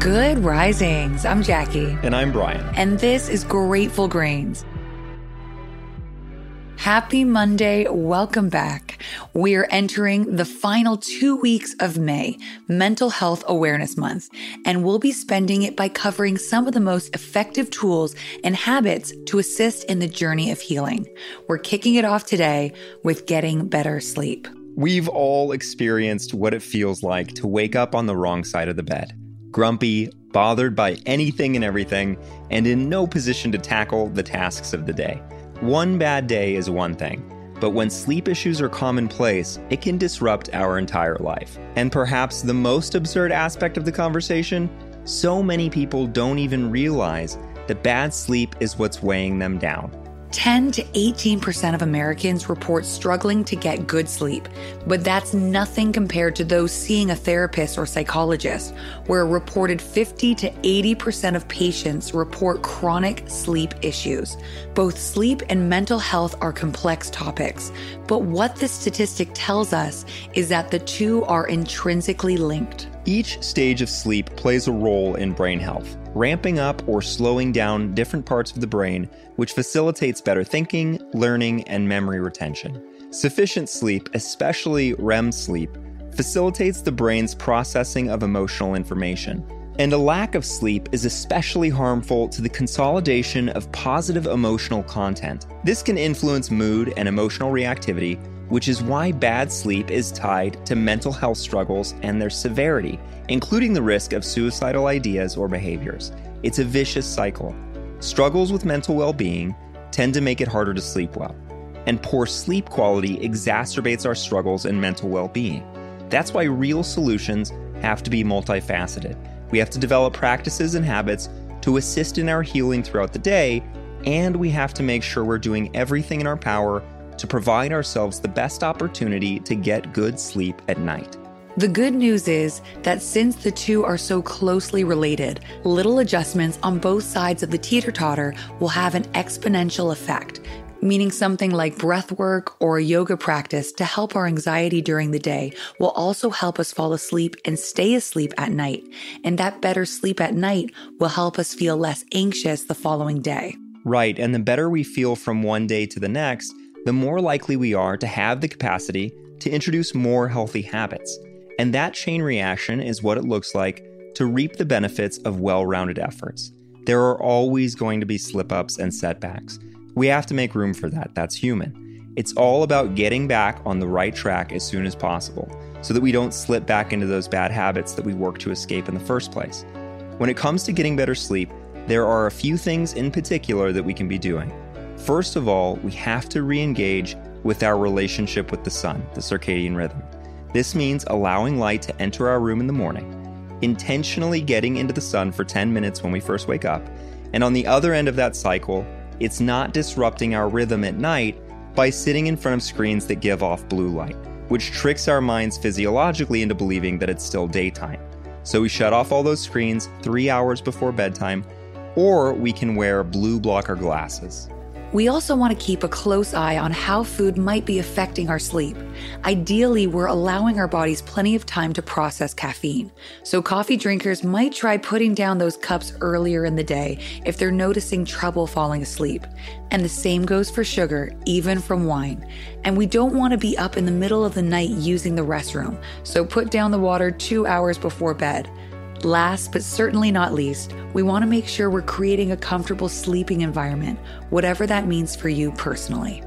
Good risings. I'm Jackie. And I'm Brian. And this is Grateful Grains. Happy Monday. Welcome back. We're entering the final two weeks of May, Mental Health Awareness Month, and we'll be spending it by covering some of the most effective tools and habits to assist in the journey of healing. We're kicking it off today with getting better sleep. We've all experienced what it feels like to wake up on the wrong side of the bed grumpy, bothered by anything and everything, and in no position to tackle the tasks of the day. One bad day is one thing, but when sleep issues are commonplace, it can disrupt our entire life. And perhaps the most absurd aspect of the conversation so many people don't even realize that bad sleep is what's weighing them down. 10 to 18% of Americans report struggling to get good sleep, but that's nothing compared to those seeing a therapist or psychologist, where a reported 50 to 80% of patients report chronic sleep issues. Both sleep and mental health are complex topics, but what this statistic tells us is that the two are intrinsically linked. Each stage of sleep plays a role in brain health, ramping up or slowing down different parts of the brain, which facilitates better thinking, learning, and memory retention. Sufficient sleep, especially REM sleep, facilitates the brain's processing of emotional information. And a lack of sleep is especially harmful to the consolidation of positive emotional content. This can influence mood and emotional reactivity, which is why bad sleep is tied to mental health struggles and their severity, including the risk of suicidal ideas or behaviors. It's a vicious cycle. Struggles with mental well being tend to make it harder to sleep well, and poor sleep quality exacerbates our struggles in mental well being. That's why real solutions have to be multifaceted. We have to develop practices and habits to assist in our healing throughout the day, and we have to make sure we're doing everything in our power to provide ourselves the best opportunity to get good sleep at night. The good news is that since the two are so closely related, little adjustments on both sides of the teeter totter will have an exponential effect, meaning something like breath work or a yoga practice to help our anxiety during the day will also help us fall asleep and stay asleep at night. And that better sleep at night will help us feel less anxious the following day. Right. And the better we feel from one day to the next, the more likely we are to have the capacity to introduce more healthy habits. And that chain reaction is what it looks like to reap the benefits of well rounded efforts. There are always going to be slip ups and setbacks. We have to make room for that. That's human. It's all about getting back on the right track as soon as possible so that we don't slip back into those bad habits that we work to escape in the first place. When it comes to getting better sleep, there are a few things in particular that we can be doing. First of all, we have to re engage with our relationship with the sun, the circadian rhythm. This means allowing light to enter our room in the morning, intentionally getting into the sun for 10 minutes when we first wake up, and on the other end of that cycle, it's not disrupting our rhythm at night by sitting in front of screens that give off blue light, which tricks our minds physiologically into believing that it's still daytime. So we shut off all those screens three hours before bedtime, or we can wear blue blocker glasses. We also want to keep a close eye on how food might be affecting our sleep. Ideally, we're allowing our bodies plenty of time to process caffeine. So, coffee drinkers might try putting down those cups earlier in the day if they're noticing trouble falling asleep. And the same goes for sugar, even from wine. And we don't want to be up in the middle of the night using the restroom, so put down the water two hours before bed. Last but certainly not least, we want to make sure we're creating a comfortable sleeping environment, whatever that means for you personally.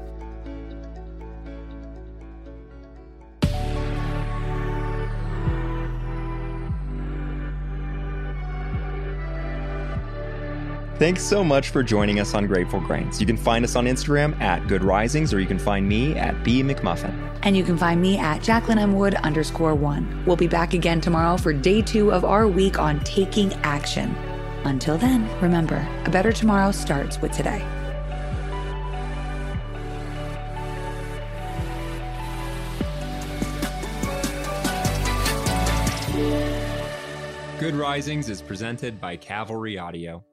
Thanks so much for joining us on Grateful Grains. You can find us on Instagram at Good Risings, or you can find me at B McMuffin. And you can find me at Jacqueline M. Wood underscore one. We'll be back again tomorrow for day two of our week on taking action. Until then, remember, a better tomorrow starts with today. Good Risings is presented by Cavalry Audio.